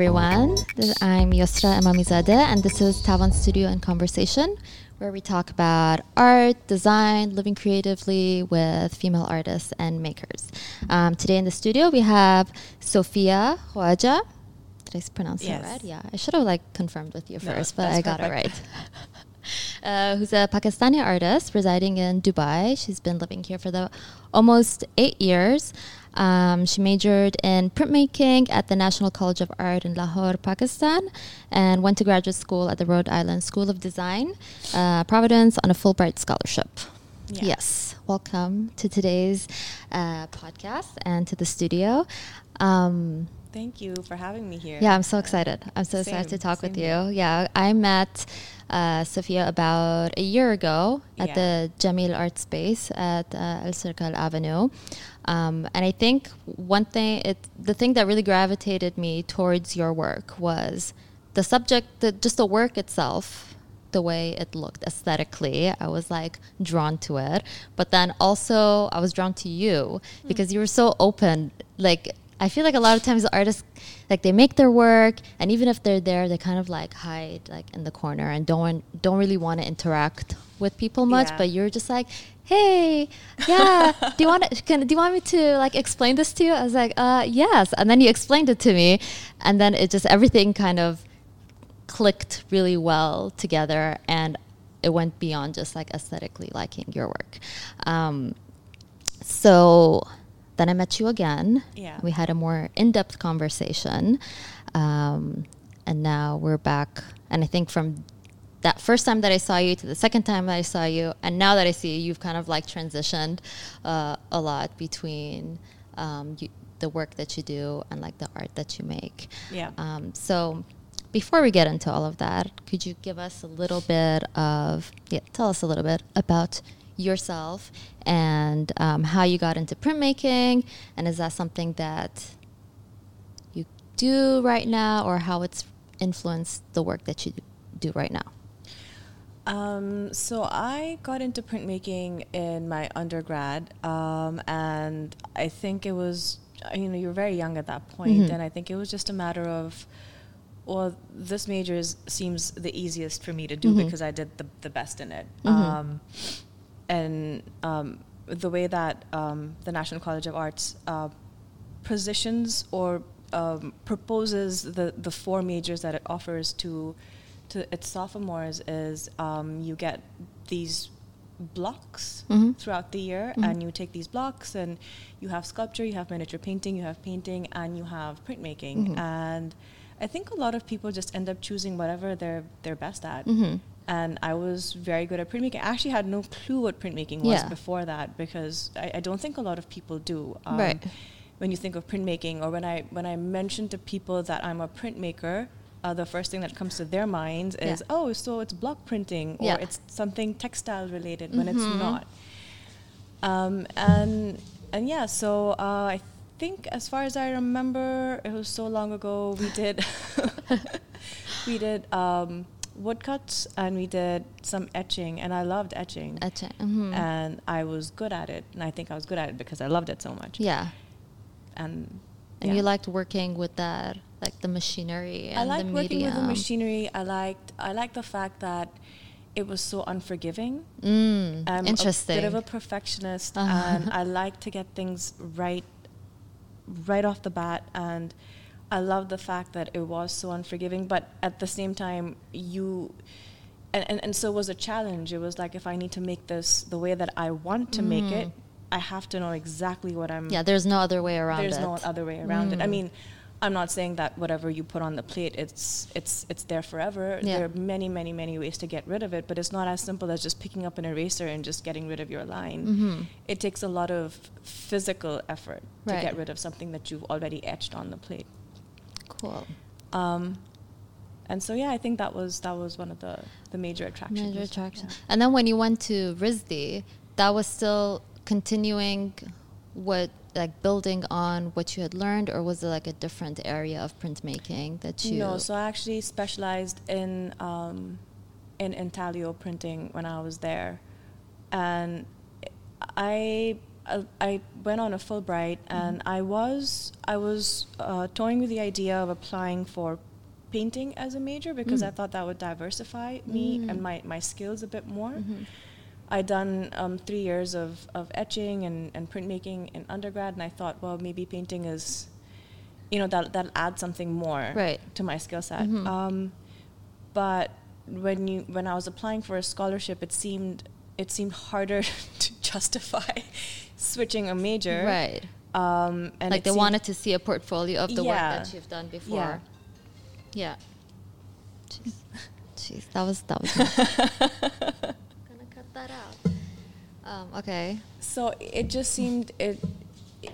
Everyone. I'm Yusra Emamizadeh, and this is Tavan Studio and Conversation, where we talk about art, design, living creatively with female artists and makers. Um, today in the studio, we have Sophia Khwaja. Did I pronounce Yes. that right? Yeah, I should have like confirmed with you No, first, but I got perfect. it right. uh, who's a Pakistani artist residing in Dubai. She's been living here for the almost eight years. Um, she majored in printmaking at the National College of Art in Lahore, Pakistan, and went to graduate school at the Rhode Island School of Design, uh, Providence, on a Fulbright scholarship. Yeah. Yes, welcome to today's uh, podcast and to the studio. Um, Thank you for having me here. yeah, I'm so excited. I'm so excited to Same, talk with you. here. Yeah, I met uh, Sophia about a year ago at Yeah. the Jameel Art Space at uh, Alserkal Avenue. Um, and I think one thing, it, the thing that really gravitated me towards your work was the subject, the, just the work itself, the way it looked aesthetically. I was like drawn to it. But then also, I was drawn to you because you were so open. Like, I feel like a lot of times the artists, like they make their work, and even if they're there, they kind of like hide like in the corner and don't don't really want to interact with people much. Yeah. But you're just like, hey, yeah, do you want to, can, do you want me to like explain this to you? I was like, uh, yes, and then you explained it to me, and then it just everything kind of clicked really well together, and it went beyond just like aesthetically liking your work. Um, so then I met you again. Yeah. We had a more in depth conversation. Um, and now we're back. And I think from that first time that I saw you to the second time that I saw you, and now that I see you, you've kind of like transitioned uh, a lot between um, you, the work that you do and like the art that you make. Yeah. Um, so before we get into all of that, could you give us a little bit of, yeah, tell us a little bit about yourself and um, how you got into printmaking, and is that something that you do right now, or how it's influenced the work that you do right now? Um, so I got into printmaking in my undergrad, um, and I think it was, you know, you were very young at that point, Mhm. and I think it was just a matter of, well, this major is, seems the easiest for me to do Mhm. because I did the, the best in it. Mhm. Um, and um, the way that um, the National College of Arts uh, positions or um, proposes the, the four majors that it offers to to its sophomores is um, you get these blocks Mhm. throughout the year Mhm. and you take these blocks and you have sculpture you have miniature painting you have painting and you have printmaking Mhm. and i think a lot of people just end up choosing whatever they're they're best at Mm-hmm. And I was very good at printmaking. I actually had no clue what printmaking was Yeah. before that because I, I don't think a lot of people do. Um, Right. When you think of printmaking, or when I when I mention to people that I'm a printmaker, uh, the first thing that comes to their minds is, Yeah. oh, so it's block printing or Yeah. it's something textile related when it's Mhm. not. Um, and and yeah, so uh, I think as far as I remember, it was so long ago. We did we did um, woodcuts and we did some etching, and I loved etching, Etching. Mhm. and I was good at it. And I think I was good at it because I loved it so much. yeah. And And yeah. you liked working with that, like the machinery and I liked the working with the machinery. I liked I liked the fact that it was so unforgiving. Mm, I'm interesting. a bit of a perfectionist, Uh-huh. and I like to get things right, right off the bat. And I love the fact that it was so unforgiving, but at the same time, you. And, and, and so it was a challenge. It was like if I need to make this the way that I want to make it, Mm. I have to know exactly what I'm. yeah, there's no other way around it. There's it. no other way around it. I Mm. mean, I'm not saying that whatever you put on the plate, it's it's it's there forever. Yeah. There are many, many, many ways to get rid of it, but it's not as simple as just picking up an eraser and just getting rid of your line. Mhm. It takes a lot of physical effort to get rid of something that you've already etched on the plate. Cool. Um, and so yeah, I think that was that was one of the the major attractions. Major attraction. Yeah. And then when you went to RISD, that was still continuing what like building on what you had learned or was it like a different area of printmaking that you No, so I actually specialized in um, in intaglio printing when I was there, and I I, I went on a Fulbright, and I was I was uh, toying with the idea of applying for painting as a major because Mm. I thought that would diversify me Mm. and my, my skills a bit more. Mhm. I'd done um, three years of, of etching and, and printmaking in undergrad, and I thought, well, maybe painting is, you know, that that'll add something more Right. to my skill set. Mhm. Um, but when you when I was applying for a scholarship, it seemed it seemed harder to justify switching a major. Right. Um, and like they wanted to see a portfolio of the work that you've done before. Yeah. Yeah. Jeez. Jeez, that was that was. gonna cut that out. Um, okay. So it just seemed it,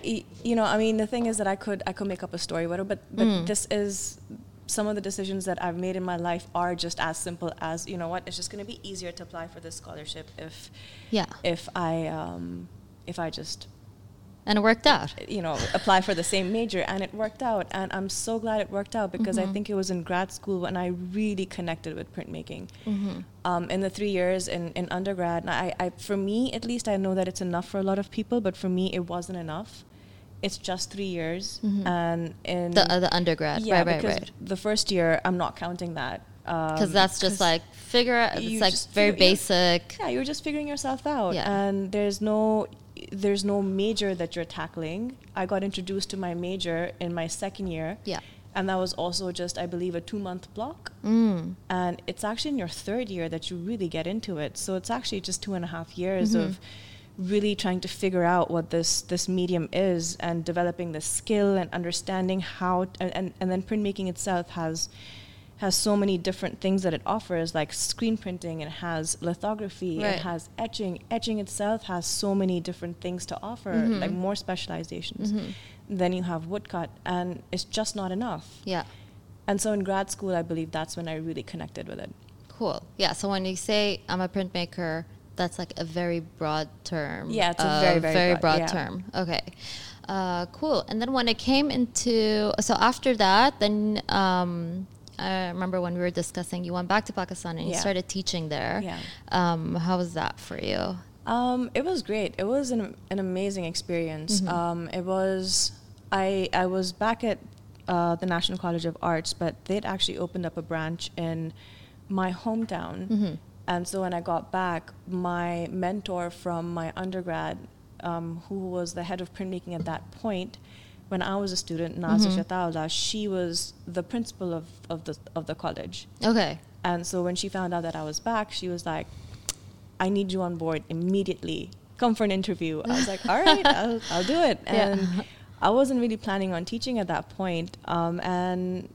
i you know, I mean, the thing is that I could I could make up a story, whatever. But but Mm. this is some of the decisions that I've made in my life are just as simple as you know what it's just going to be easier to apply for this scholarship if Yeah. if I um, if I just And it worked out. you know apply for the same major and it worked out and I'm so glad it worked out because I Mhm. think it was in grad school when I really connected with printmaking Mm-hmm. um, in the three years in, in undergrad. And I, I, for me, at least, I know that it's enough for a lot of people, but for me, it wasn't enough. It's just three years, Mhm. and in The uh, the undergrad. yeah, right, right, because right. the first year, I'm not counting that Because um, that's just like figure out. It's like very figure- basic. yeah, you're just figuring yourself out, Yeah. and there's no there's no major that you're tackling. I got introduced to my major in my second year, Yeah. and that was also just, I believe, a two month block. Mm. and it's actually in your third year that you really get into it so it's actually just two and a half years Mhm. of really trying to figure out what this this medium is and developing the skill and understanding how and, and, and then printmaking itself has has so many different things that it offers like screen printing it has lithography Right. it has etching etching itself has so many different things to offer Mhm. like more specializations Mhm. then you have woodcut and it's just not enough Yeah. and so in grad school i believe that's when i really connected with it Cool. Yeah. So when you say I'm a printmaker, that's like a very broad term. Yeah, it's a very, Uh, very broad, broad- yeah. term. Okay. Uh, cool. And then when it came into so after that, then um, I remember when we were discussing, you went back to Pakistan and you started teaching there. Yeah. Um, how was that for you? Um, it was great. It was an, an amazing experience. Mhm. Um, it was, I, I was back at uh, the National College of Arts, but they'd actually opened up a branch in my hometown. Mhm. And so when I got back, my mentor from my undergrad, um, who was the head of printmaking at that point, when I was a student, Nazia Mhm. Shataullah, she was the principal of, of, the, of the college. Okay. And so when she found out that I was back, she was like, I need you on board immediately. Come for an interview. I was like, all right, I'll, I'll do it. Yeah. And I wasn't really planning on teaching at that point. Um, and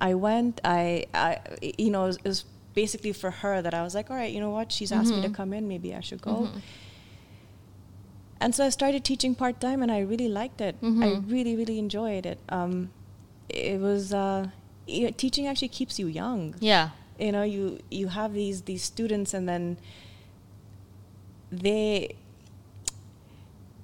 I went, I, I you know, it was, it was basically for her that I was like, all right, you know what? She's asked me to Mhm. come in. Maybe I should go. Mhm. And so I started teaching part time, and I really liked it. I Mhm. really, really enjoyed it. Um, it was uh, teaching actually keeps you young Yeah. you know you you have these these students and then they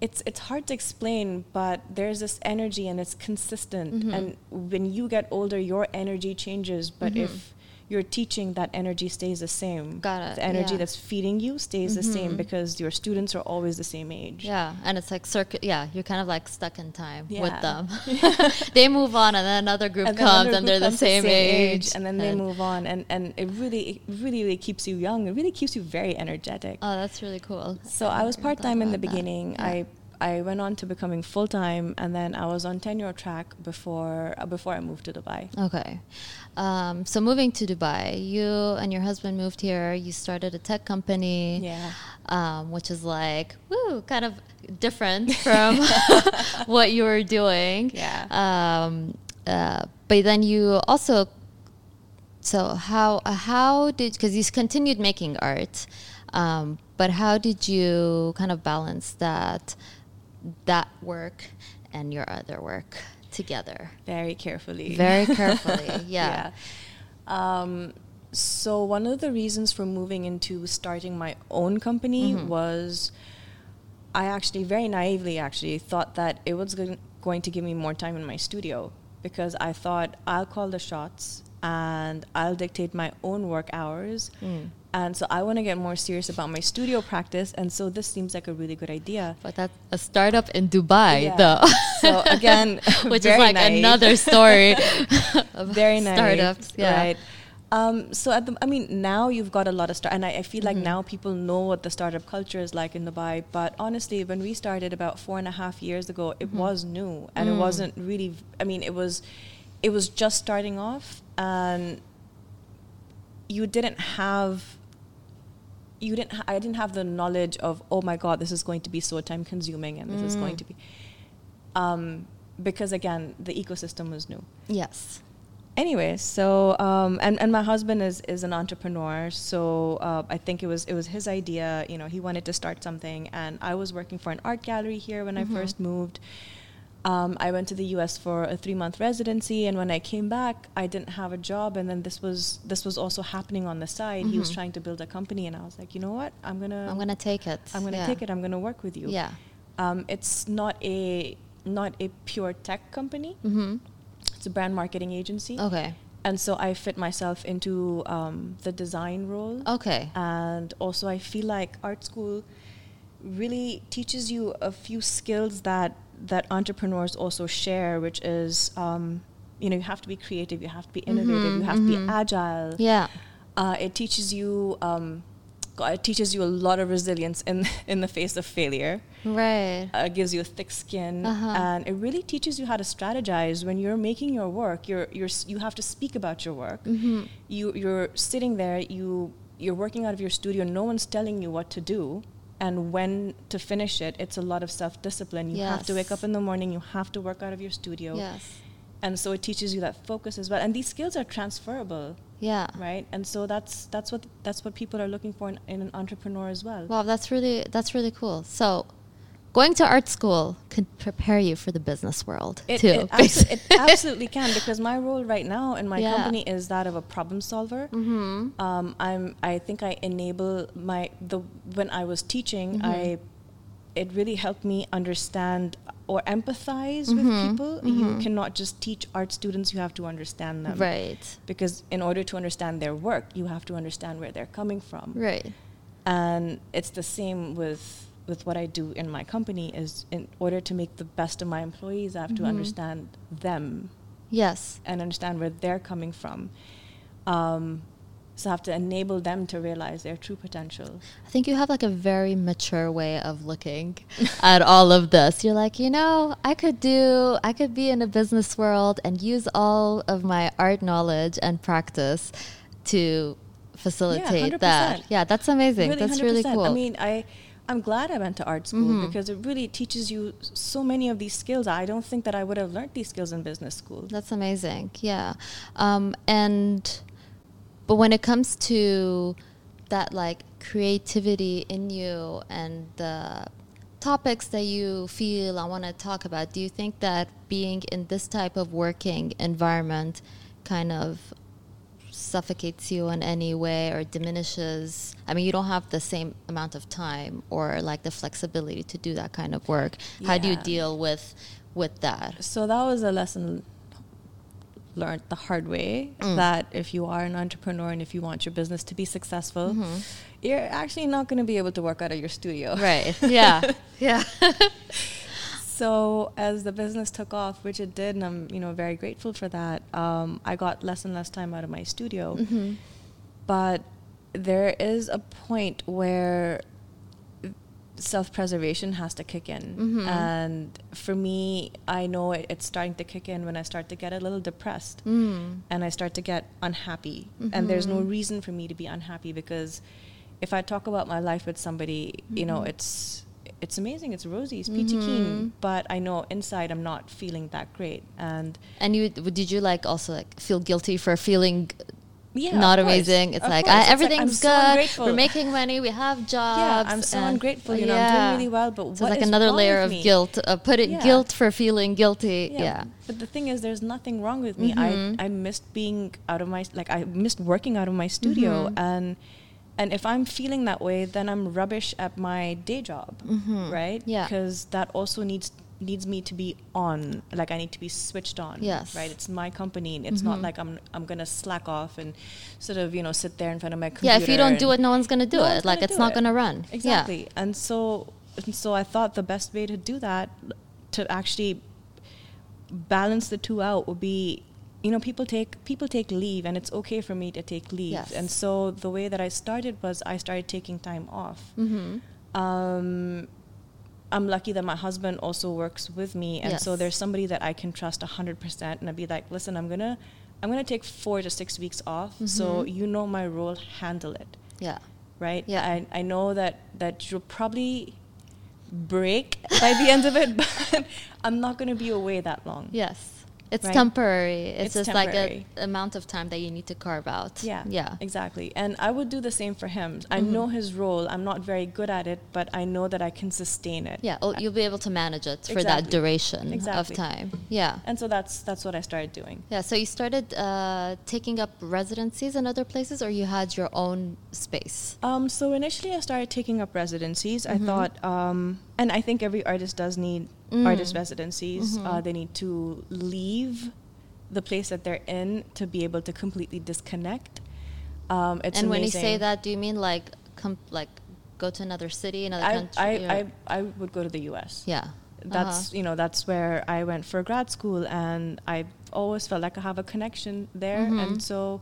it's it's hard to explain but there's this energy and it's consistent Mhm. and when you get older your energy changes but Mhm. if you're teaching that energy stays the same Got it, the energy yeah. that's feeding you stays the same Mhm. because your students are always the same age Yeah, and it's like circuit. Yeah, you're kind of like stuck in time with Yeah. them. they move on, and then another group and then comes, another and group they're the same, age, and then they move on and and it really it really really keeps you young it really keeps you very energetic Oh, that's really cool. So I was part time in the beginning. Yeah. I I went on to becoming full time, and then I was on tenure track before uh, before I moved to Dubai. Okay. Um, so moving to Dubai, you and your husband moved here. You started a tech company, Yeah. um, which is like, woo, kind of different from what you were doing. Yeah. Um, uh, but then you also, so how how did because you continued making art, um, but how did you kind of balance that that work and your other work together? Very carefully. Very carefully, yeah. Yeah. Um, so one of the reasons for moving into starting my own company Mhm. was I actually very naively actually thought that it was going to give me more time in my studio because I thought I'll call the shots and I'll dictate my own work hours. Mm. And so I want to get more serious about my studio practice, and so this seems like a really good idea. But that's a startup in Dubai, Yeah. though. So again, which is like nice. another story. of very nice startups. Yeah. right um, so at the, I mean now you've got a lot of start and I, I feel like Mm-hmm. now people know what the startup culture is like in Dubai but honestly when we started about four and a half years ago it Mm-hmm. was new and it Mm. wasn't really I mean it was it was just starting off and you didn't have you didn't ha- I didn't have the knowledge of oh my god this is going to be so time consuming and this is going Mm. to be um, because again the ecosystem was new Yes. anyway so um, and, and my husband is, is an entrepreneur so uh, i think it was it was his idea you know he wanted to start something and i was working for an art gallery here when Mhm. i first moved um, i went to the us for a three month residency and when i came back i didn't have a job and then this was this was also happening on the side he was Mhm. trying to build a company and i was like you know what i'm gonna I'm gonna take it. i'm gonna Yeah. take it i'm gonna work with you Yeah. um, it's not a not a pure tech company Mm-hmm. it's a brand marketing agency Okay. and so I fit myself into um, the design role. Okay. And also, I feel like art school really teaches you a few skills that that entrepreneurs also share, which is, um, you know, you have to be creative, you have to be innovative, Mhm, you have to mhm. be agile. Yeah. Uh, it teaches you. Um, it teaches you a lot of resilience in in the face of failure Right. uh, gives you a thick skin, Uh-huh. and it really teaches you how to strategize when you're making your work. You're you're you have to speak about your work. Mm-hmm. You you're sitting there. You you're working out of your studio. No one's telling you what to do and when to finish it. It's a lot of self discipline. You have to wake up in the morning. You have to work out of your studio. Yes. And so it teaches you that focus as well. And these skills are transferable, Yeah. right? And so that's that's what that's what people are looking for in, in an entrepreneur as well. Wow, that's really that's really cool. So, going to art school could prepare you for the business world It, too. it, abso- it absolutely can because my role right now in my Yeah. company is that of a problem solver. mm-hmm. Um, I'm I think I enable my the when I was teaching Mhm. I it really helped me understand or empathize Mhm, with people. You mhm. cannot just teach art students; you have to understand them. Right. Because in order to understand their work, you have to understand where they're coming from. Right. And it's the same with with what I do in my company. Is in order to make the best of my employees, I have to Mhm. understand them Yes. and understand where they're coming from. Um, so I have to enable them to realize their true potential. I think you have like a very mature way of looking at all of this. You're like, you know, I could do, I could be in a business world and use all of my art knowledge and practice to facilitate that. 100%. Yeah, that's amazing. Really, that's really 100%. cool. I mean, I I'm glad I went to art school Mhm. because it really teaches you so many of these skills. I don't think that I would have learned these skills in business school. That's amazing. Yeah. Um, and but when it comes to that like creativity in you and the topics that you feel I want to talk about, do you think that being in this type of working environment kind of suffocates you in any way or diminishes I mean you don't have the same amount of time or like the flexibility to do that kind of work. How do you deal with with that? So that was a lesson learned the hard way Mm. that if you are an entrepreneur and if you want your business to be successful, Mhm. you're actually not going to be able to work out of your studio. Right. Yeah. yeah. So as the business took off, which it did, and I'm you know very grateful for that, um, I got less and less time out of my studio. hmm But there is a point where self-preservation has to kick in, Mhm. and for me, I know it, it's starting to kick in when I start to get a little depressed Mm. and I start to get unhappy, and there's no Mhm. reason for me to be unhappy because if I talk about my life with somebody, you know, Mhm. it's it's amazing, it's rosy, it's peachy keen, Mhm. but I know inside I'm not feeling that great, and And you did you like also like feel guilty for feeling yeah, not amazing? It's of like course. uh, It's like, everything's so good. ungrateful. We're making money. We have jobs. Yeah, I'm so ungrateful. You know, I'm doing really well, but so it's what like another layer of me? guilt. Uh, put it Yeah. guilt for feeling guilty. Yeah. But the thing is, there's nothing wrong with me. Mhm. I I missed being out of my like I missed working out of my studio, Mhm. and and if I'm feeling that way, then I'm rubbish at my day job, Mhm. right? Yeah. Because that also needs needs me to be on like i need to be switched on Yes. right it's my company and it's not Mhm. like i'm i'm gonna slack off and sort of you know sit there in front of my computer Yeah, if you don't do it, no one's gonna do No it. Like gonna it's not it. gonna run. exactly and so and so i thought the best way to do that to actually balance the two out would be you know people take people take leave and it's okay for me to take leave Yes. and so the way that i started was i started taking time off Mm-hmm. um, I'm lucky that my husband also works with me, and so there's somebody that I can trust hundred percent. And I'd be like, "Listen, I'm gonna, I'm gonna take four to six weeks off, so Mhm. you know my role, handle it, Yeah. right? Yeah. I I know that that you'll probably break by the end of it, but I'm not gonna be away that long. Yes. It's Right? temporary. It's, It's just temporary. like an amount of time that you need to carve out. Yeah. Yeah. Exactly. And I would do the same for him. I Mhm. know his role. I'm not very good at it, but I know that I can sustain it. Yeah. Oh, you'll be able to manage it for that duration Exactly. of time. Yeah. And so that's that's what I started doing. Yeah. So you started uh, taking up residencies in other places, or you had your own space? Um, so initially, I started taking up residencies. I Mhm. thought, um, and I think every artist does need Mm. artist residencies. Mhm. Uh, they need to leave the place that they're in to be able to completely disconnect. Um, it's and when you say that, do you mean like com- like go to another city, another I, country? I, I, I would go to the U.S. yeah. That's Uh-huh. you know that's where I went for grad school, and I always felt like I have a connection there, Mhm. and so,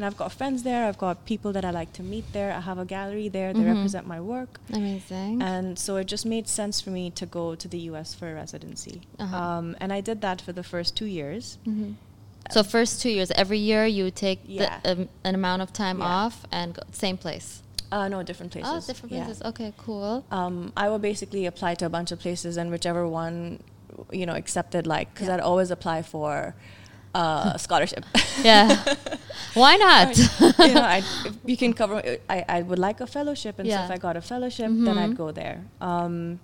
and I've got friends there. I've got people that I like to meet there. I have a gallery there. They Mhm. represent my work. Amazing. And so it just made sense for me to go to the US for a residency. Uh-huh. Um, and I did that for the first two years. Mhm. So first two years, every year you take Yeah. the, um, an amount of time Yeah. off and go, same place. Uh, no, different places. Oh, different Yeah. places. Okay, cool. Um, I would basically apply to a bunch of places, and whichever one, you know, accepted, like, because Yeah. I'd always apply for uh, scholarship. Yeah. Why not? you know, I, if you can cover. I, I would like a fellowship, and so if I got a fellowship, then Mhm. I'd go there. Um,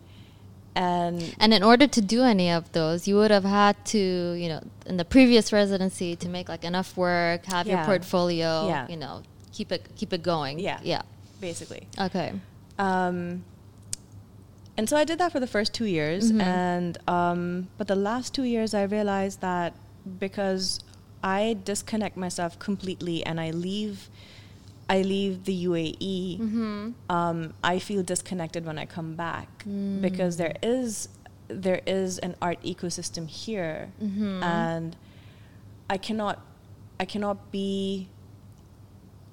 and And in order to do any of those, you would have had to, you know, in the previous residency, to make like enough work, have your portfolio, Yeah. you know, keep it keep it going. Yeah. Yeah. basically, Okay. Um, and so I did that for the first two years, Mhm. and um, but the last two years I realized that because I disconnect myself completely and I leave, I leave the UAE. Mm-hmm. Um, I feel disconnected when I come back Mm. because there is there is an art ecosystem here, Mhm. and I cannot I cannot be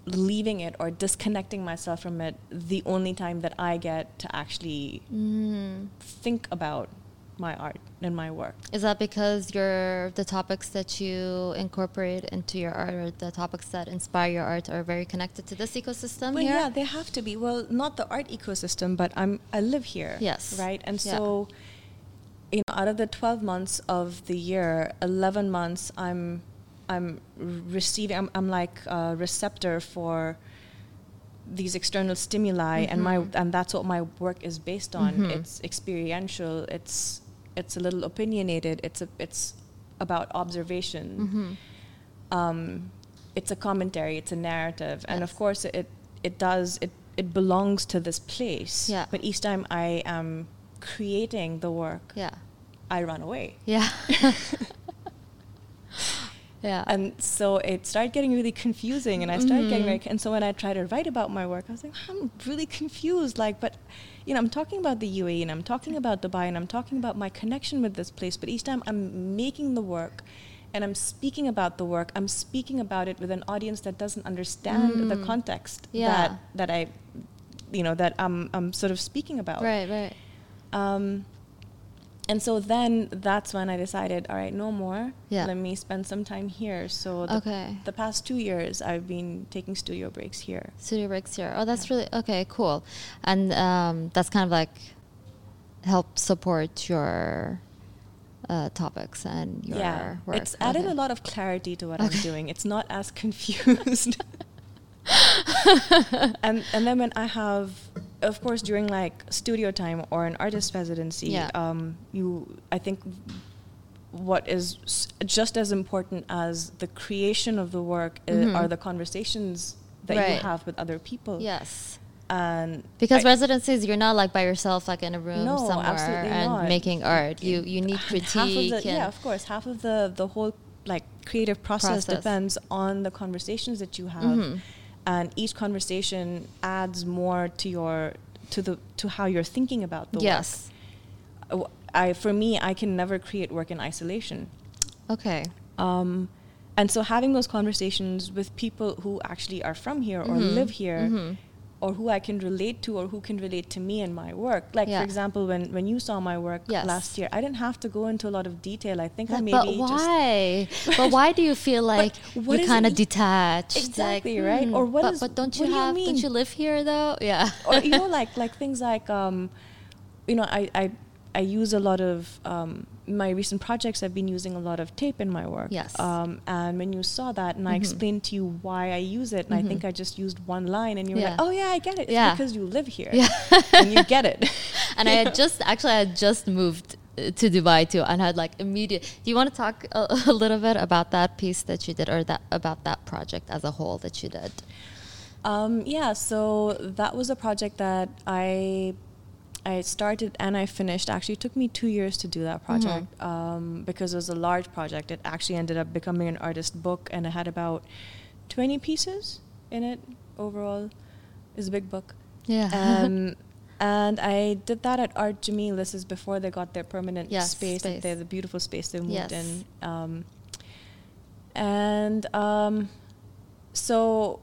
leaving it or disconnecting myself from it the only time that I get to actually Mm. think about my art and my work. Is that because your the topics that you incorporate into your art or the topics that inspire your art are very connected to this ecosystem Well, here? yeah, they have to be. Well, not the art ecosystem, but I'm I live here. Yes. Right, and Yeah. so you know, out of the twelve months of the year, eleven months I'm I'm receiving. I'm, I'm like a receptor for these external stimuli, and my Mhm. and that's what my work is based on. Mhm. It's experiential. It's it's a little opinionated. It's a it's about observation Mhm. um, it's a commentary, it's a narrative, and of course it it does it it belongs to this place. Yeah. But each time I am creating the work, Yeah. I run away, Yeah. yeah. and so it started getting really confusing, and I started getting Mhm. very. And so when I tried to write about my work, I was like, I'm really confused. Like, but you know, I'm talking about the UAE, and I'm talking about Dubai, and I'm talking about my connection with this place. But each time I'm making the work. And I'm speaking about the work. I'm speaking about it with an audience that doesn't understand the Mm. context Yeah. that that I, you know, that I'm I'm sort of speaking about. Right, right. Um, and so then that's when I decided, all right, no more. Yeah. Let me spend some time here. So the, Okay. the past two years, I've been taking studio breaks here. Studio breaks here. Oh, that's really okay. Cool, and um, that's kind of like help support your uh, topics and your yeah, work. it's added Okay. a lot of clarity to what Okay. I'm doing. It's not as confused. and and then when I have, of course, during like studio time or an artist residency, Yeah. um, you I think what is just as important as the creation of the work i- Mhm. are the conversations that you have with other people. Yes. and because I- residencies, you're not like by yourself, like in a room No, somewhere and not. making art. You you need critique. half of the, yeah of course half of the the whole like creative process, Process. depends on the conversations that you have Mhm. And each conversation adds more to your to the to how you're thinking about the yes. work Uh, i for me i can never create work in isolation Okay. um, and so having those conversations with people who actually are from here or Mhm. live here Mhm. Or who I can relate to or who can relate to me and my work. Like Yeah. for example, when when you saw my work Yes. last year, I didn't have to go into a lot of detail. I think I Like, maybe but just why? but why do you feel like you is kind of detached? like, Exactly, right? hmm, Or what but, is- but don't you what do you have? Don't you live here though? Yeah. or you know like like things like um, you know I, I I use a lot of um, my recent projects. I've been using a lot of tape in my work. Yes. Um, and when you saw that, and I Mhm. explained to you why I use it, and I think Mhm. I just used one line, and you were Yeah. like, "Oh yeah, I get it. It's Yeah. because you live here, Yeah. and you get it." and I had just actually I had just moved uh, to Dubai too, and had like immediate. Do you want to talk a, a little bit about that piece that you did, or that about that project as a whole that you did? Um, yeah, so that was a project that I I started and I finished. Actually, it took me two years to do that project um, because it was a large project. It actually ended up becoming an artist book, and it had about twenty pieces in it overall. It's a big book. Yeah. Um, and I did that at Art Jameel. This is before they got their permanent Yes, space. space. They the beautiful space they moved Yes. in. Um, and um, so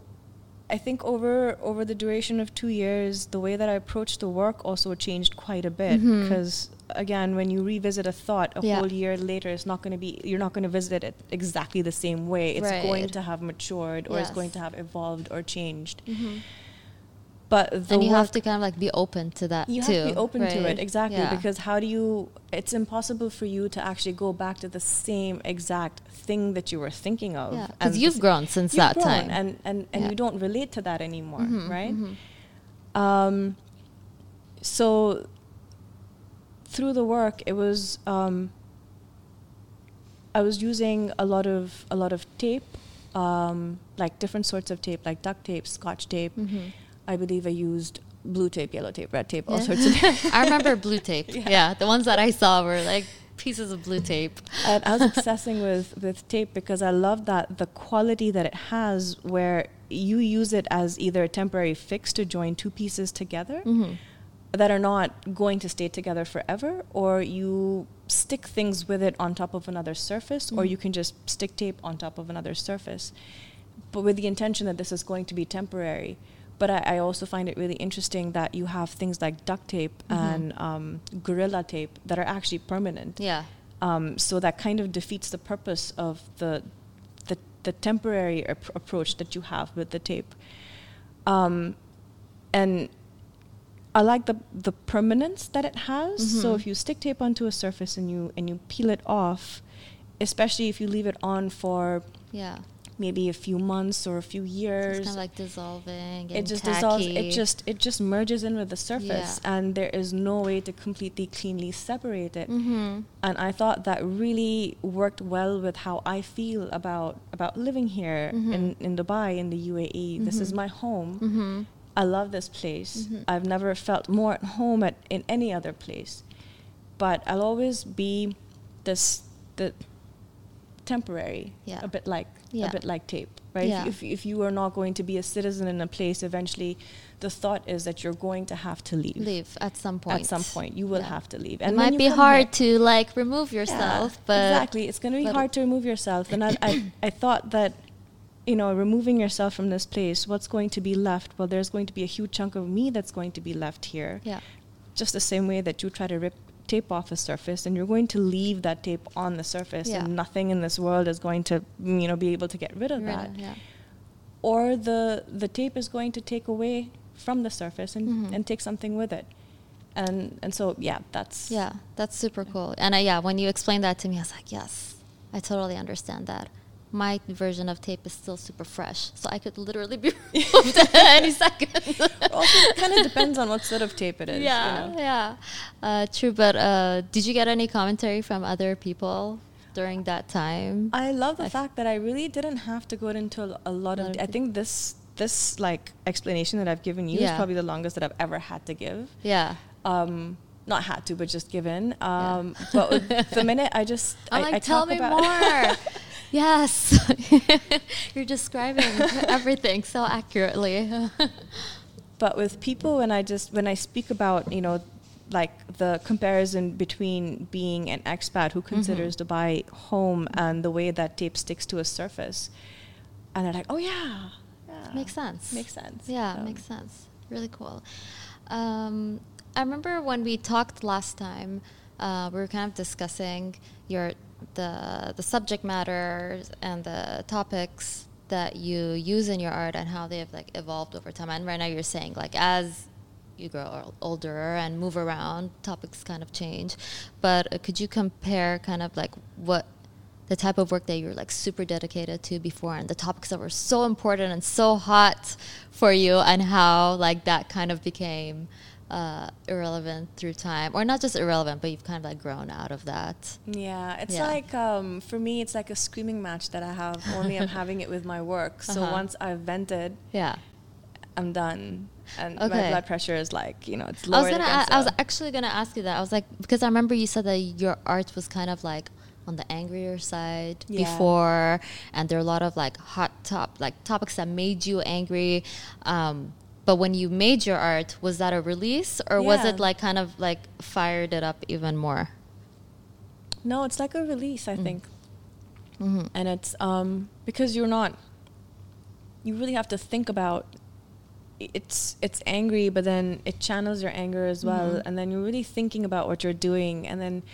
I think over over the duration of two years, the way that I approached the work also changed quite a bit. Because again, when you revisit a thought a Yeah. whole year later, it's not going to be you're not going to visit it exactly the same way. It's going to have matured or it's going to have evolved or changed. Mhm. But the and you have to kind of like be open to that you too. have to be open to it exactly Yeah. because how do you it's impossible for you to actually go back to the same exact thing that you were thinking of Yeah, because you've grown since you've that grown time. and and, and Yeah. you don't relate to that anymore Mhm, right mhm. um, so through the work it was um, I was using a lot of a lot of tape um, like different sorts of tape like duct tape scotch tape Mhm. I believe I used blue tape yellow tape red tape all sorts of tape. I remember blue tape. Yeah. Yeah. the ones that I saw were like pieces of blue tape. and I was obsessing with with tape because I love that the quality that it has, where you use it as either a temporary fix to join two pieces together Mhm. that are not going to stay together forever, or you stick things with it on top of another surface, or Mhm. you can just stick tape on top of another surface, but with the intention that this is going to be temporary. But I, I also find it really interesting that you have things like duct tape Mhm. and um, gorilla tape that are actually permanent. Yeah. Um, so that kind of defeats the purpose of the the, the temporary ap- approach that you have with the tape. Um, and I like the the permanence that it has. So Mhm. if you stick tape onto a surface and you and you peel it off, especially if you leave it on for Yeah. Maybe a few months or a few It's years, kind of like dissolving. it just tacky. dissolves it just it just merges in with the surface Yeah. and there is no way to completely cleanly separate it Mhm. and i thought that really worked well with how i feel about about living here Mhm. in in dubai in the uae this is Mhm. my home Mhm. i love this place Mhm. i've never felt more at home at in any other place but i'll always be this the temporary Yeah. a bit like Yeah. a bit like tape right Yeah. if, if you are not going to be a citizen in a place eventually the thought is that you're going to have to leave Leave at some point. at some point you will have to leave It might be hard here- to like remove yourself, but exactly it's going to be hard to remove yourself and I, I i thought that you know removing yourself from this place what's going to be left well there's going to be a huge chunk of me that's going to be left here Yeah. just the same way that you try to rip tape off a surface and you're going to leave that tape on the surface Yeah. and nothing in this world is going to you know be able to get rid of Rid that of- yeah. or the the tape is going to take away from the surface and, Mhm. and take something with it and and so yeah that's Yeah, that's super cool. And I, yeah, when you explained that to me, I was like, yes, I totally understand that. My version of tape is still super fresh, so I could literally be removed at any second. also it kind of depends on what sort of tape it is yeah, you know? yeah, uh, true. But uh, did you get any commentary from other people during that time? I love the I fact that I really didn't have to go into a lot Lot of. of I think this this like explanation that I've given you is probably the longest that I've ever had to give. Yeah. Um, not had to, but just given. Um, But the minute I just, I'm I, like, I tell me more. Yes. You're describing everything so accurately. but with people when i just when i speak about you know like the comparison between being an expat who considers dubai home and the way that tape sticks to a surface and they're like oh yeah, yeah. Makes sense. makes sense Yeah, Um, makes sense. Really cool. Um, I remember when we talked last time, uh, we were kind of discussing your the the subject matters and the topics that you use in your art and how they've like evolved over time. And right now you're saying like as you grow older and move around, topics kind of change. But uh, could you compare kind of like what the type of work that you're like super dedicated to before and the topics that were so important and so hot for you and how like that kind of became uh, irrelevant through time or not just irrelevant but you've kind of like grown out of that yeah it's Yeah. like um, for me it's like a screaming match that i have only i'm having it with my work so Uh-huh. once i've vented yeah i'm done and my blood pressure is like you know it's lower. I was gonna. against a- I was actually gonna ask you that. I was like, because I remember you said that your art was kind of like on the angrier side Yeah. before, and there are a lot of like hot top like topics that made you angry. Um, but when you made your art, was that a release, or was it like kind of like fired it up even more? No, it's like a release, I think. Mm-hmm. And it's um, because you're not, you really have to think about it's it's angry, but then it channels your anger as well, Mhm. and then you're really thinking about what you're doing, and then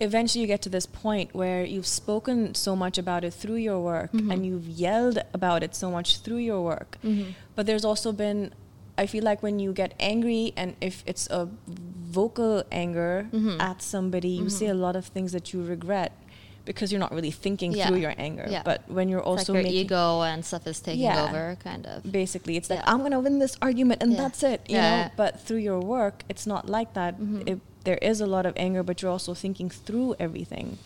eventually you get to this point where you've spoken so much about it through your work, Mhm. and you've yelled about it so much through your work. Mhm. But there's also been, I feel like when you get angry, and if it's a vocal anger Mhm. at somebody, you say a lot of things that you regret because you're not really thinking Yeah. through your anger. Yeah. But when you're It's also like your making ego and stuff is taking Yeah. over, kind of. basically it's like. I'm gonna win this argument and that's it, you Yeah. know. But through your work, it's not like that. Mhm. It, there is a lot of anger, but you're also thinking through everything.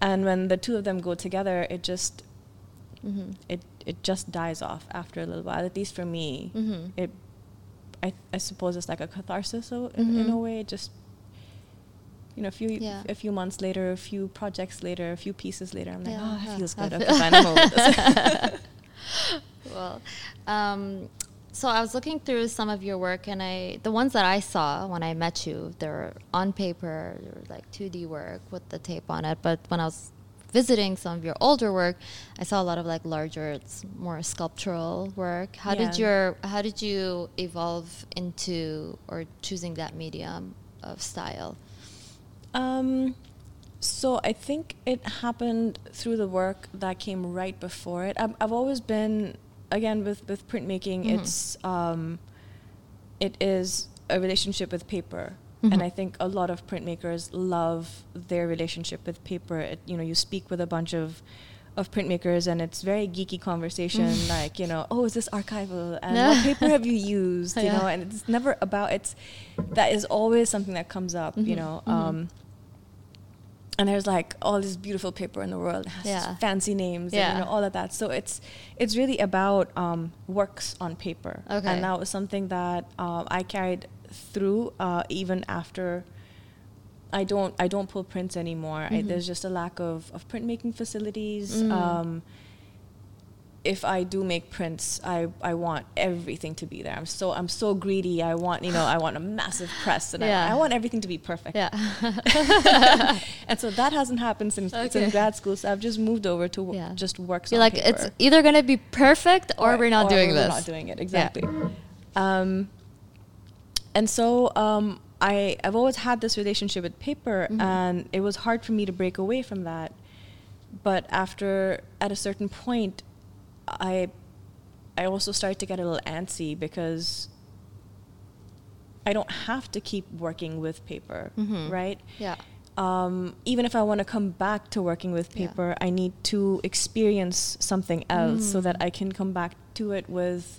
And when the two of them go together, it just Mm-hmm. it it just dies off after a little while. At least for me, Mm-hmm. it I I suppose it's like a catharsis in, in a Mhm. way. Just you know, a few Yeah. a few months later, a few projects later, a few pieces later, I'm like, Yeah, oh, yeah. it feels good. Okay, fine, I'm over this. well, um, so I was looking through some of your work, and I the ones that I saw when I met you, they're on paper, they were like 2D work with the tape on it. But when I was visiting some of your older work, I saw a lot of like larger, it's more sculptural work. How did your how did you evolve into or choosing that medium of style? Um, so I think it happened through the work that came right before it. I've, I've always been, again, with, with printmaking, Mhm. it's, um, it is a relationship with paper. Mhm. And I think a lot of printmakers love their relationship with paper. It, you know, you speak with a bunch of, of printmakers and it's very geeky conversation like you know oh is this archival and Yeah. what paper have you used you Yeah. know and it's never about it's that is always something that comes up you Mhm. know Mhm. um, and there's like all this beautiful paper in the world it has Yeah. fancy names Yeah. and you know all of that so it's it's really about um, works on paper Okay. and that was something that um, I carried through uh, even after I don't I don't pull prints anymore I, Mhm. there's just a lack of, of printmaking facilities Mm. um, if I do make prints, I, I want everything to be there. I'm so I'm so greedy. I want you know I want a massive press and Yeah. I, I want everything to be perfect. Yeah. and so that hasn't happened since Okay. since grad school. So I've just moved over to Yeah. just works. You're like, it's either going to be perfect or, we're not or doing we're this. not doing it exactly. Um, and so um, I I've always had this relationship with paper, Mhm. and it was hard for me to break away from that. But after at a certain point, I I also started to get a little antsy because I don't have to keep working with paper, Mhm. right? Yeah. um, even if I want to come back to working with Yeah. paper, I need to experience something else so that Mm. I can come back to it with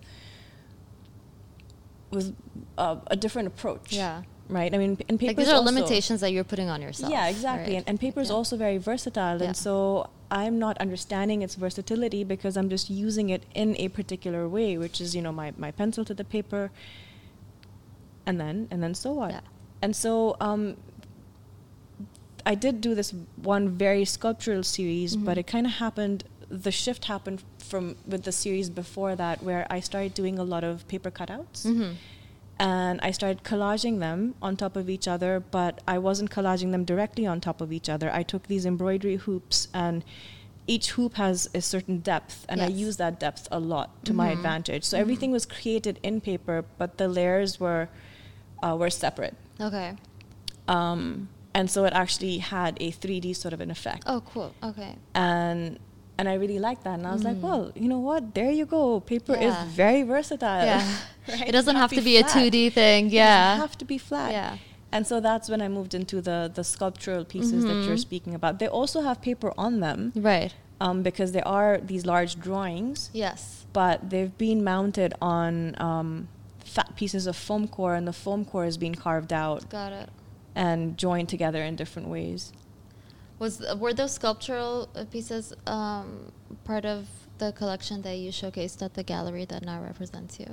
with uh, a different approach. Yeah. right? I mean, and paper like these are limitations that you're putting on yourself. Yeah, exactly. right? And, and paper is Yeah. also very versatile, Yeah. and so I'm not understanding its versatility because I'm just using it in a particular way, which is you know my my pencil to the paper, and then and then so what? Yeah. And so um, I did do this one very sculptural series, but Mhm. it kind of happened. The shift happened from with the series before that, where I started doing a lot of paper cutouts Mhm. and I started collaging them on top of each other, but I wasn't collaging them directly on top of each other. I took these embroidery hoops, and each hoop has a certain depth, and I Yes. use that depth a lot to my Mhm. advantage. So Mhm. everything was created in paper, but the layers were uh, were separate, Okay. um, and so it actually had a 3D sort of an effect Oh, cool. Okay. and and I really liked that. And I was like, Mm. well, you know what? There you go. Paper Yeah. is very versatile. Yeah. Right? It doesn't Can't have to be a 2D thing. It Yeah. doesn't have to be flat. Yeah. And so that's when I moved into the the sculptural pieces that you're Mhm. speaking about. They also have paper on them Right. um, because they are these large drawings, Yes. but they've been mounted on um, fat pieces of foam core, and the foam core is being carved out Got it. and joined together in different ways. Was were those sculptural uh, pieces um, part of the collection that you showcased at the gallery that now represents you?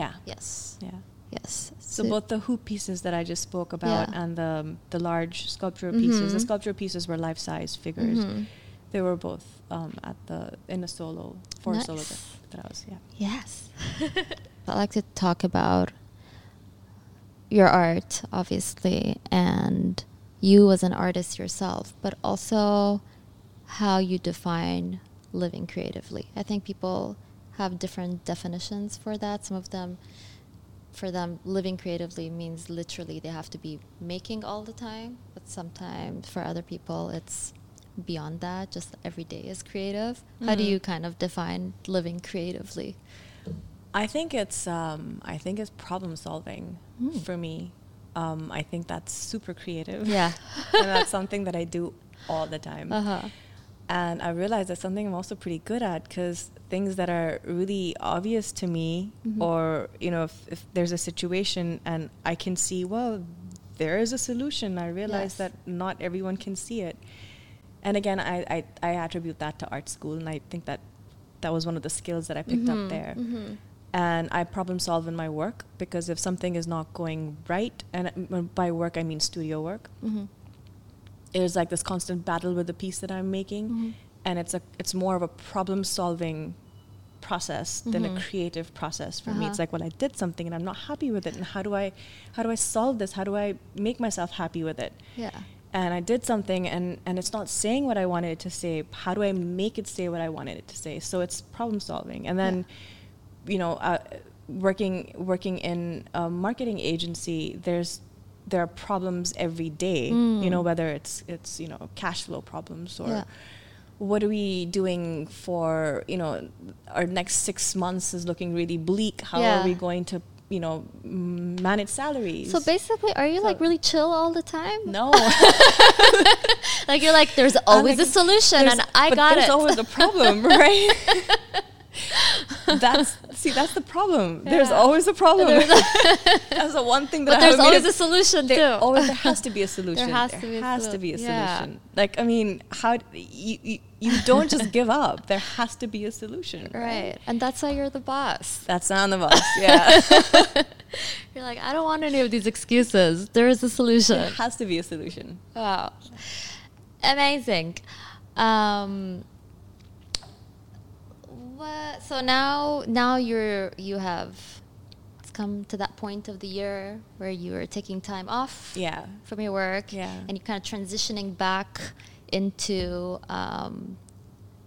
Yeah. Yes. Yeah. Yes. So both the hoop pieces that I just spoke about Yeah. and the the large sculptural pieces. The Mhm. sculptural pieces were life size figures. Mhm. They were both um, at the in a solo for a solo Nice. that, that I was yeah. Yes. I'd like to talk about your art, obviously, and you as an artist yourself, but also how you define living creatively. I think people have different definitions for that. Some of them, for them, living creatively means literally they have to be making all the time, but sometimes for other people, it's beyond that. Just every day is creative. How do Mhm. you kind of define living creatively? I think it's um, I think it's problem solving Mm. for me. Um, I think that's super creative. Yeah. and that's something that I do all the time. Uh huh. And I realize that's something I'm also pretty good at because things that are really obvious to me, Mhm. or you know, if, if there's a situation and I can see, well, there is a solution. I realize Yes. that not everyone can see it. And again, I, I, I attribute that to art school, and I think that that was one of the skills that I picked Mhm, up there. mhm. And I problem solve in my work because if something is not going right, and by work I mean studio work, Mhm. there's like this constant battle with the piece that I'm making, Mhm. and it's a it's more of a problem solving process than Mhm. a creative process for me. It's Uh-huh. like, well, I did something and I'm not happy with it, and how do I how do I solve this? How do I make myself happy with it? Yeah. And I did something, and and it's not saying what I wanted it to say. How do I make it say what I wanted it to say? So it's problem solving, and then, you know, uh, working working in a marketing agency, there's there are problems every day. You know, Mm. whether it's it's you know cash flow problems or Yeah. what are we doing for you know our next six months is looking really bleak. How Yeah. are we going to you know manage salaries? So basically, are you like really chill all the time? no. like you're like, there's always like, a solution, and I but got there's it. always a problem, right? that's see, that's the problem. There's always a problem. There's that's the one thing that but I there's always a solution there, too. always there has to be a solution. has to be has to be a yeah. solution. Like I mean, how you, you you don't just give up. There has to be a solution. right, and that's why you're the boss. That's none the boss Yeah. You're like, I don't want any of these excuses. There is a solution. there has to be a solution. Wow. Amazing. Um, what, so now, now you're, you have it's come to that point of the year where you are taking time off Yeah. from your work Yeah. and you're kind of transitioning back into um,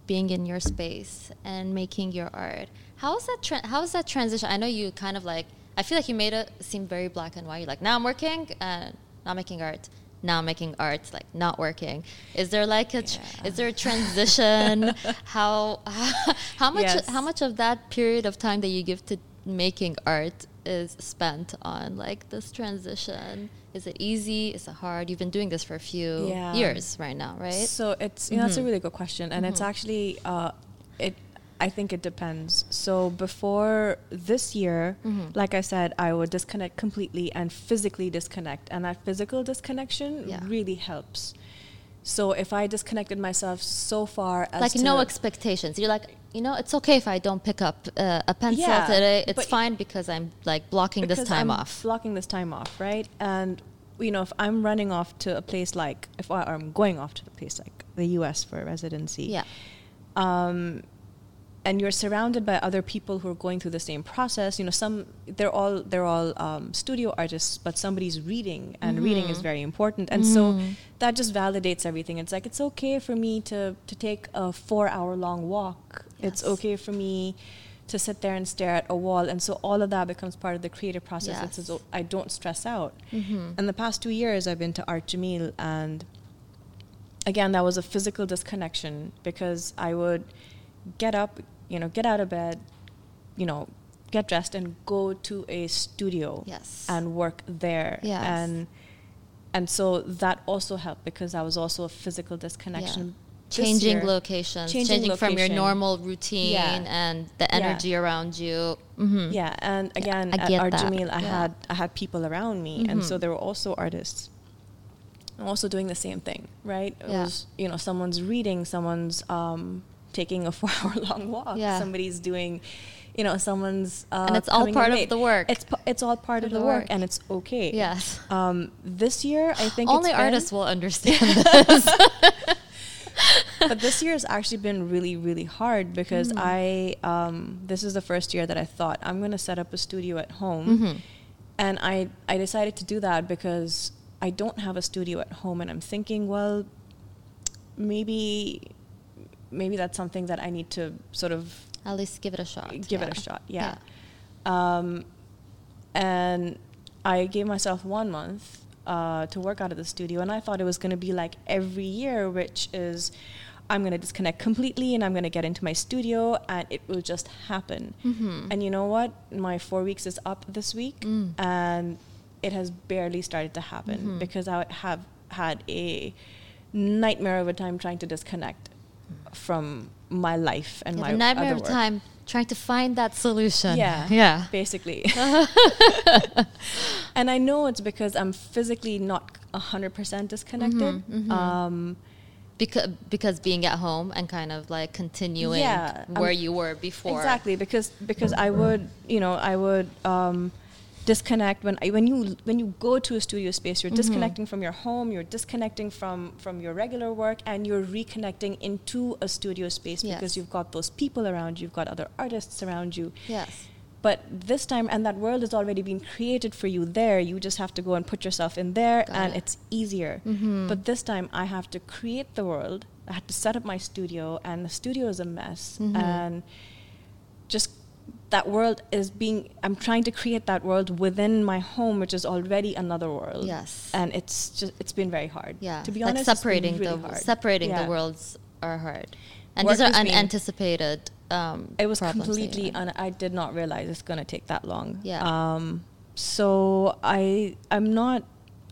being in your space and making your art. How is that? Tra- how is that transition? I know you kind of like. I feel like you made it seem very black and white. You're like, now I'm working and not making art. Now making art, like not working. Is there like a? Tr- Yeah. Is there a transition? how, how much? Yes. How much of that period of time that you give to making art is spent on like this transition? Is it easy? Is it hard? You've been doing this for a few Yeah. years right now, right? So it's you know, that's a Mhm. really good question, and it's Mhm. actually uh, it. I think it depends. So before this year, Mhm. like I said, I would disconnect completely and physically disconnect, and that physical disconnection Yeah. really helps. So if I disconnected myself so far as like no expectations. You're like, you know, it's okay if I don't pick up uh, a pencil Yeah, today. It's fine because I'm like blocking this time I'm off. blocking this time off, right? And you know, if I'm running off to a place like, if I, I'm going off to a place like the U.S. for residency, yeah. um, and you're surrounded by other people who are going through the same process. You know, some they're all they're all um, studio artists, but somebody's reading, and reading is very important. And so Mhm. that just validates everything. It's like it's okay for me to to take a four hour long walk. It's okay for me to sit there and stare at a wall. And so all of that becomes part of the creative process. It's as Yes. I don't stress out. Mhm. In the past two years, I've been to Art Jameel, and again, that was a physical disconnection because I would get up, you know, get out of bed, you know, get dressed and go to a studio Yes. and work there. Yes. And and so that also helped because that was also a physical disconnection. This changing locations, changing changing, from your normal routine Yeah. and the Yeah. energy around you. Mhm. Yeah, and again, I at get Art that. Jameel, I Yeah. had I had people around me, and so Mhm. there were also artists, also doing the same thing, right? It Yeah. was you know someone's reading, someone's um, taking a four-hour-long walk, Yeah. somebody's doing, you know, someone's uh, And it's all part of the work. It's it's all part of the work, and it's okay. Yes. Um, this year, I think Only artists will understand this. but this year has actually been really really hard because Mm. I um, this is the first year that I thought I'm going to set up a studio at home, Mhm. and I I decided to do that because I don't have a studio at home, and I'm thinking, well, maybe maybe that's something that I need to sort of At least give it a shot. give it a shot. Yeah. Um, and I gave myself one month uh, to work out of the studio, and I thought it was going to be like every year, which is I'm going to disconnect completely and I'm going to get into my studio, and it will just happen. Mhm. And you know what? My four weeks is up this week, Mm. and it has barely started to happen Mhm. because I have had a nightmare of a time trying to disconnect from my life and You my a nightmare other of work. time trying to find that solution. Yeah. Yeah. Basically. and I know it's because I'm physically not 100% disconnected. Mhm, mhm. Um, Because because being at home and kind of like continuing Yeah, where I'm- you were before. Exactly, because because I would, you know, I would um, disconnect when I, when you when you go to a studio space, you're Mhm. disconnecting from your home, you're disconnecting from from your regular work, and you're reconnecting into a studio space because you've got those people around you, you've got other artists around you. Yes. But this time, and that world has already been created for you there. You just have to go and put yourself in there, Got and it. it's easier. Mhm. But this time, I have to create the world. I had to set up my studio, and the studio is a mess. Mhm. And just that world is being. I'm trying to create that world within my home, which is already another world. Yes. And it's just it's been very hard. Yeah. To be like honest, separating really the hard. separating Yeah. the worlds are hard. And Work these are unanticipated um it was problems that you completely un- i did not realize it's going to take that long Yeah. um so i i'm not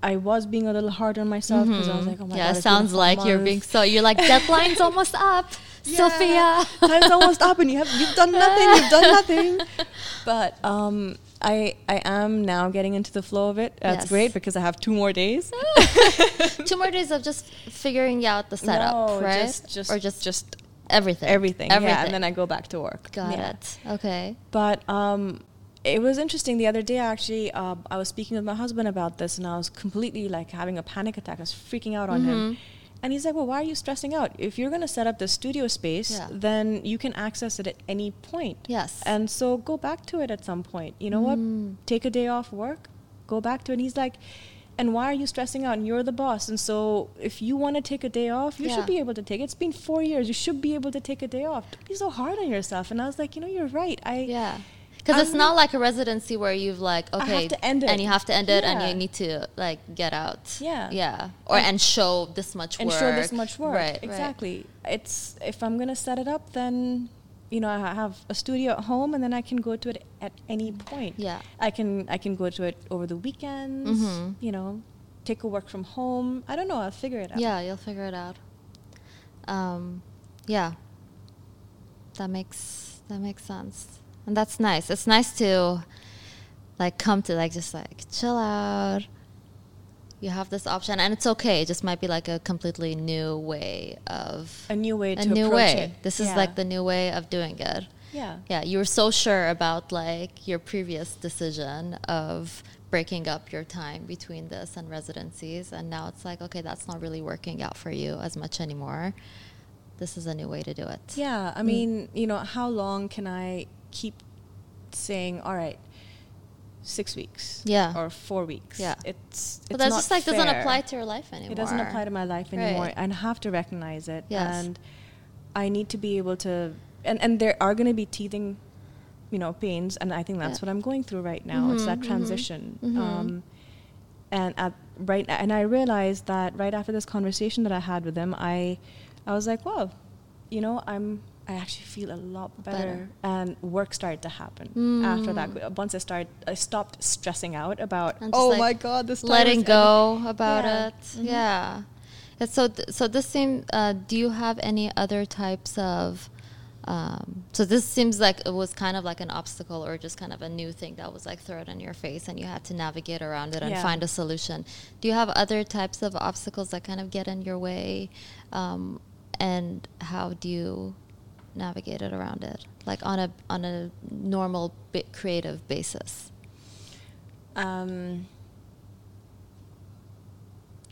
i was being a little hard on myself because i was Mhm. like oh my yeah, god it it's been a sounds like you're being so you're like deadline's almost up. Sophia. time's almost up and you have you've done nothing you've done nothing but um i i am now getting into the flow of it that's Yes. great because i have two more days Two more days of just figuring out the setup, no, right? just just or just just everything. everything, yeah and then i go back to work got Yeah. it. Okay. But um, it was interesting. The other day, actually, uh, I was speaking with my husband about this, and I was completely like having a panic attack. I was freaking out on him. And he's like, "Well, why are you stressing out? If you're going to set up the studio space, Yeah. then you can access it at any point. Yes. And so go back to it at some point. You know Mm. what? Take a day off work, go back to it." And he's like, "And why are you stressing out? And you're the boss. And so if you want to take a day off, you Yeah. should be able to take it. It's been four years. You should be able to take a day off. Don't be so hard on yourself." And I was like, "You know, you're right. I Yeah. Because it's not like a residency where you've like okay to end it. and you have to end it and you need to like get out. Yeah. Yeah. Or And- and show this much work. and work. show this much work. Right. right. exactly. It's if I'm gonna set it up, then you know I have a studio at home, and then I can go to it at any point. Yeah. I can I can go to it over the weekends. Mhm. You know, take a work from home. I don't know. I'll figure it out. Yeah, you'll figure it out. Um, yeah. that makes that makes sense, and that's nice. It's nice to like come to like just like chill out. You have this option, and it's okay. It just might be like a completely new way of A new way a to new approach way. it. This is Yeah. like the new way of doing it. yeah. Yeah, you were so sure about like your previous decision of breaking up your time between this and residencies, and now it's like, okay, that's not really working out for you as much anymore. This is a new way to do it. Yeah, I mm. mean, you know, how long can I keep saying, all right, six weeks, Yeah. or four weeks? Yeah. it's But it's that's not just like doesn't apply to your life anymore. It doesn't apply to my life anymore, Right. and I have to recognize it. Yes. And I need to be able to, and and there are going to be teething, you know, pains, and I think that's Yeah. what I'm going through right now. It's Mhm, that mhm, transition. mhm. Um, and at right, and I realized that right after this conversation that I had with him, I, I was like, wow, you know, I'm. I actually feel a lot better, Better. and work started to happen after that. Mm. Once I started, I stopped stressing out about, oh like, my god, this letting go about Yeah. it. Mhm. Yeah. And so, th- so this seems. Uh, do you have any other types of? Um, so this seems like it was kind of like an obstacle or just kind of a new thing that was like thrown in your face, and you had to navigate around it and Yeah. find a solution. Do you have other types of obstacles that kind of get in your way? Um, and how do you navigate it around it, like on a on a normal bit creative basis? Um,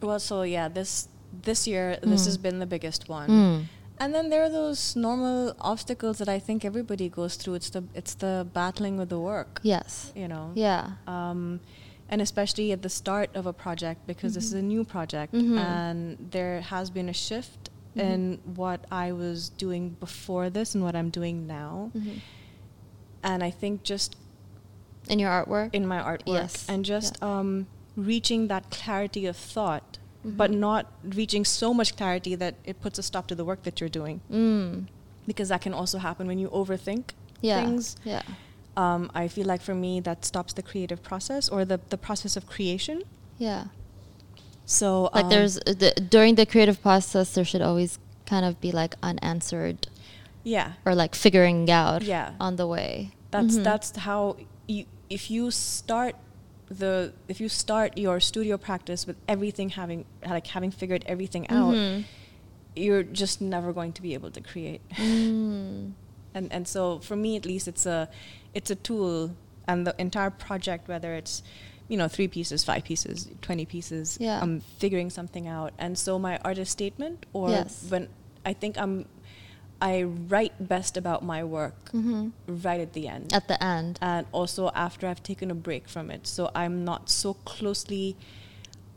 well, so yeah, this this year this Mm. has been the biggest one, Mm. and then there are those normal obstacles that I think everybody goes through. It's the it's the battling with the work. Yes. You know. Yeah. Um, and especially at the start of a project because this is a new project Mhm. and there has been a shift Mhm. in what I was doing before this and what I'm doing now. Mhm. And I think just In your artwork? in my artwork Yes. and just Yeah. um, reaching that clarity of thought, but Mhm. not reaching so much clarity that it puts a stop to the work that you're doing. Mm. Because that can also happen when you overthink Yeah. things. Yeah. Um, I feel like for me, that stops the creative process or the, the process of creation. Yeah. So, Like um, there's the, during the creative process, there should always kind of be like unanswered yeah, or like figuring out Yeah. on the way. that's Mhm. that's how you if you start the if you start your studio practice with everything having like having figured everything out Mhm. you're just never going to be able to create Mm. and and so for me at least it's a it's a tool and the entire project whether it's you know three pieces five pieces 20 pieces Yeah. i'm figuring something out and so my artist statement or Yes. when i think i'm i write best about my work Mhm. right at the end At the end. and also after i've taken a break from it so i'm not so closely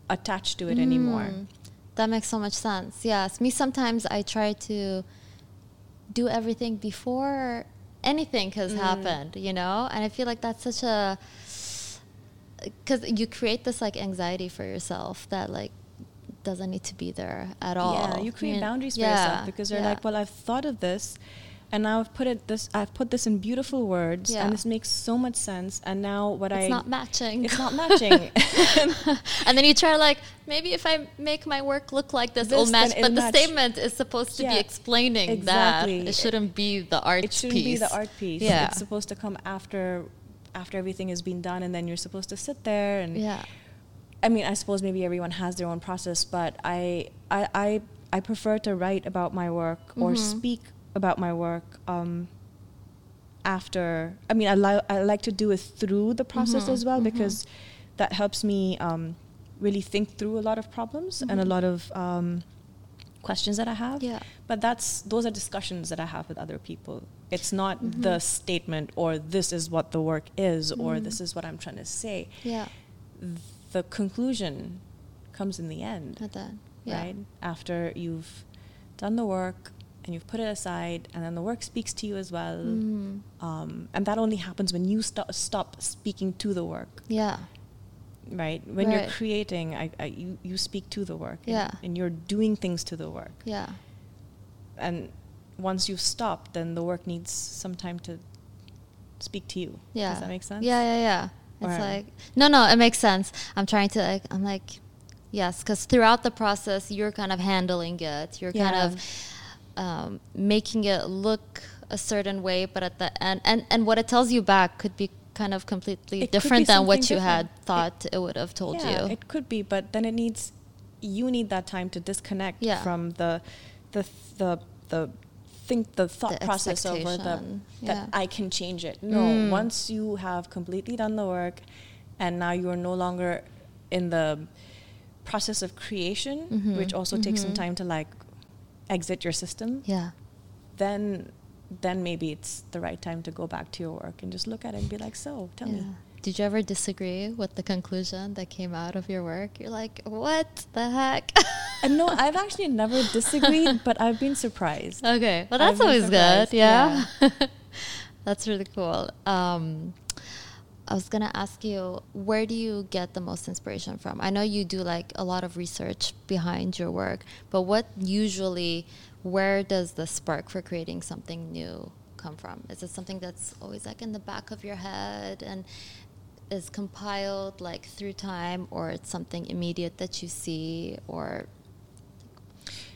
attached to it anymore Mm. That makes so much sense. Yes. Me sometimes I try to do everything before anything has Mm. happened, you know? And I feel like that's such a cuz you create this like anxiety for yourself that like doesn't need to be there at all. Yeah, you create mean, boundaries for yeah, yourself because you're yeah. like, well, I've thought of this, and now I've put it this, I've put this in beautiful words, Yeah. and this makes so much sense. And now what it's I, it's not matching. It's not matching. and then you try like maybe if I make my work look like this, it'll match. But it'll the match. statement is supposed to be explaining exactly. that it shouldn't be the art piece. it shouldn't piece. be the art piece. Yeah. It's supposed to come after, after everything has been done, and then you're supposed to sit there and. yeah. I mean, I suppose maybe everyone has their own process, but I, I, I, I prefer to write about my work or Mhm. speak about my work um, after. I mean, I, li- I like to do it through the process Mhm, as well mhm. because that helps me um, really think through a lot of problems and a Mhm. lot of um, questions that I have. Yeah. But that's those are discussions that I have with other people. It's not Mhm. the statement or this is what the work is or Mhm. this is what I'm trying to say Yeah. the conclusion comes in the end, At that. Yeah. right? After you've done the work and you've put it aside, and then the work speaks to you as well. Mhm. Um, and that only happens when you stop stop speaking to the work, Yeah. right? When you're creating, I, I, you you speak to the work, and, Yeah. and you're doing things to the work. Yeah. And once you've stopped, then the work needs some time to speak to you. Yeah. Does that make sense? Yeah, yeah, yeah. It's like no, no, it makes sense. I'm trying to like I'm like yes, because throughout the process you're kind of handling it. You're kind of um, making it look a certain way, but at the end, and and what it tells you back could be kind of completely It different than what you had different. thought it, would have told yeah, you. it could be, but then it needs you need that time to disconnect Yeah. from the the the the think the thought The process over the expectation, that. I can change it. No, Mm. once you have completely done the work, and now you are no longer in the process of creation, Mhm, which also takes some mhm. time to like exit your system. yeah. Then then maybe it's the right time to go back to your work and just look at it and be like, so tell yeah. me. Did you ever disagree with the conclusion that came out of your work? You're like, what the heck? And no, I've actually never disagreed, but I've been surprised. Okay, well that's always good. surprised, Yeah, that's really cool. Um, I was gonna ask you, where do you get the most inspiration from? I know you do like a lot of research behind your work, but what usually, where does the spark for creating something new come from? Is it something that's always like in the back of your head and is compiled like through time, or it's something immediate that you see, or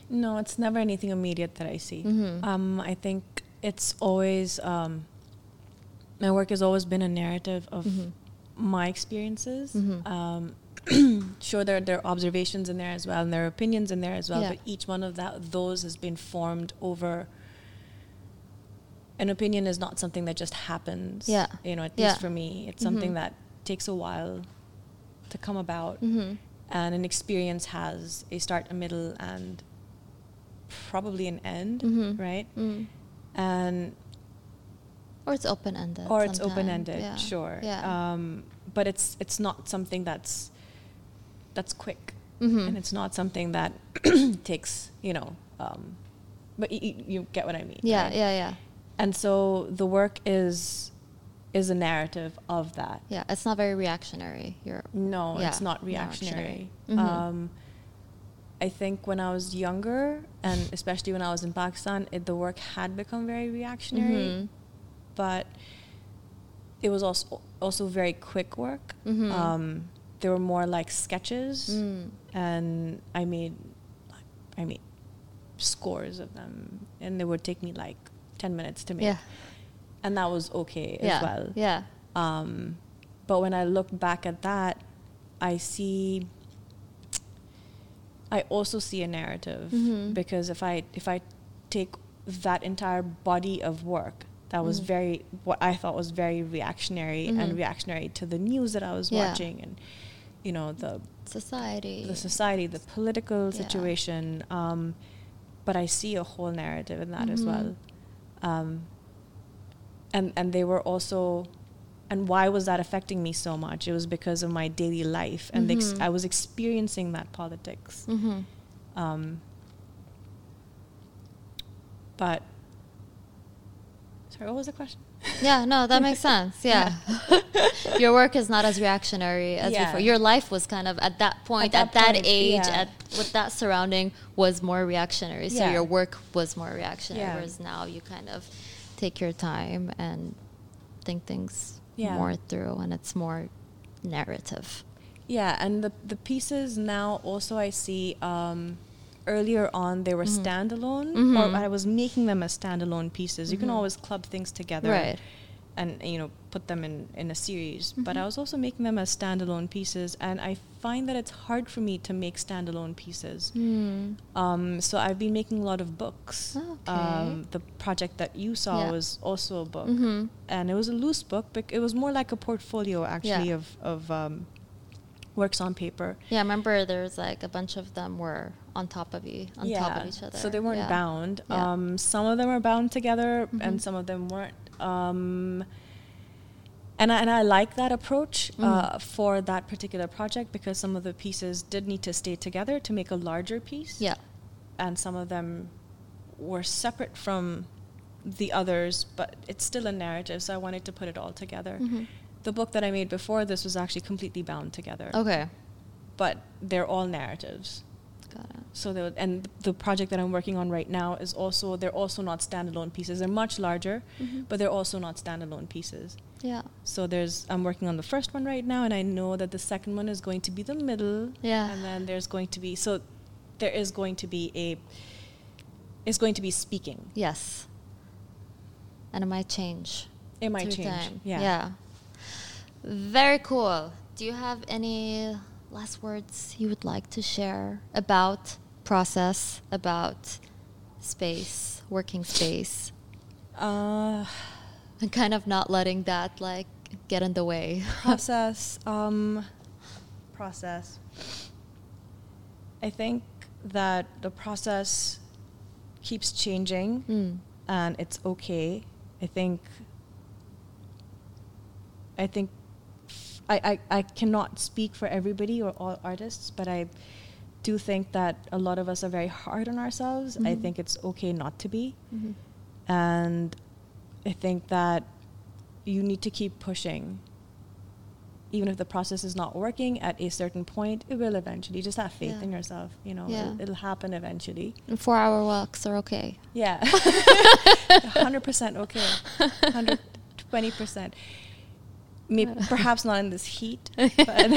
No, it's never anything immediate that I see. Mhm. Um, I think it's always um, my work has always been a narrative of Mhm. my experiences. Mhm. Um, sure, there there are observations in there as well, and there are opinions in there as well. Yeah. But each one of that those has been formed over. An opinion is not something that just happens. Yeah. You know, at Yeah. least for me, it's something Mhm. that takes a while to come about Mhm. and an experience has a start, a middle, and probably an end, Mhm. right? Mm. And Or it's open ended. or it's open ended, sure. Yeah. Um, but it's it's not something that's that's quick, Mhm. and it's not something that takes you know. Um, but you, you get what I mean. yeah, right? yeah, yeah, And so the work is is a narrative of that. yeah. It's not very reactionary. You're No, Yeah, it's not reactionary. reactionary. Mhm. Um, I think when I was younger, and especially when I was in Pakistan, it, the work had become very reactionary, Mhm. but it was also also very quick work. Mhm. Um, they were more like sketches, Mm. and I made I made scores of them, and they would take me like ten minutes to make, yeah, and that was okay yeah, as well. yeah. Um, but when I look back at that, I see. I also see a narrative Mhm. because if I if I take that entire body of work that was Mm. very what I thought was very reactionary Mhm. and reactionary to the news that I was Yeah. watching and you know the Society. the society, the political Yeah. situation. Um, but I see a whole narrative in that as Mhm. well. Um, and and they were also, and why was that affecting me so much? It was because of my daily life, and the ex-. I was experiencing that politics. Mm-hmm. Um, but sorry, what was the question? Yeah, no, that makes sense. Yeah. Your work is not as reactionary as Yeah. before. Your life was kind of at that point, that at that, point, age, yeah. at with that surrounding was more reactionary. So Yeah. your work was more reactionary. Yeah. Whereas now you kind of take your time and think things Yeah. more through and it's more narrative. Yeah, and the the pieces now also I see um, earlier on they were Mhm. standalone, Mhm. or I was making them as standalone pieces. You can Mhm. always club things together, Right. And you know put them in in a series. But I Mhm. was also making them as standalone pieces, and I find that it's hard for me to make standalone pieces. Hmm. Um, so I've been making a lot of books. Okay. Um, the project that you saw Yeah. was also a book, Mhm. and it was a loose book, but it was more like a portfolio actually Yeah. of of um, works on paper. Yeah, I remember there was like a bunch of them were on top of you, on top of each other. So they weren't Yeah. bound. Yeah. Um, some of them are bound together, Mhm. and some of them weren't. Um, and I, and I like that approach uh, Mhm. for that particular project because some of the pieces did need to stay together to make a larger piece. Yeah. And some of them were separate from the others, but it's still a narrative, so I wanted to put it all together. Mhm. The book that I made before this was actually completely bound together. Okay. But they're all narratives. Got it. So they would, and the project that I'm working on right now is also they're also not standalone pieces. They're much larger, Mhm. but they're also not standalone pieces. Yeah. So there's I'm working on the first one right now, and I know that the second one is going to be the middle. Yeah. And then there's going to be so there is going to be a is going to be speaking. Yes. and it might change. It might change. time. Yeah. Yeah. Very cool. Do you have any last words you would like to share about process, about space, working space, Uh, and kind of not letting that like get in the way? process. um, process. I think that the process keeps changing, Mm. and it's okay. I think. I think. I, I, I cannot speak for everybody or all artists, but I do think that a lot of us are very hard on ourselves. I Mhm. think it's okay not to be. Mhm. And I think that you need to keep pushing. Even if the process is not working at a certain point, it will eventually. Just have faith Yeah. in yourself. You know, Yeah. it'll, it'll happen eventually. And four hour walks are okay. Yeah. 100% okay. 120%. Maybe, perhaps not in this heat, but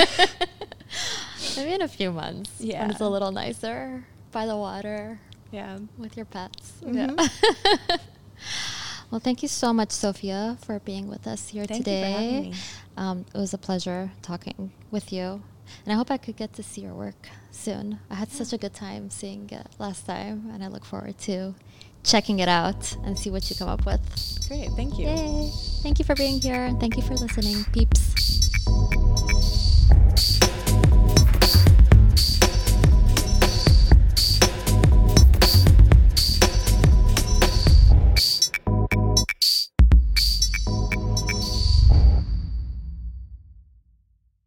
Maybe in a few months. Yeah. When it's a little nicer by the water yeah. with your pets. Mhm. Yeah. well, thank you so much, Sophia, for being with us here Thank you for today. having me. Um, it was a pleasure talking with you. And I hope I could get to see your work soon. I had such a good time seeing it last time, and I look forward to checking it out and see what you come up with. Great. Thank you. Yay! Thank you for being here, and thank you for listening, peeps.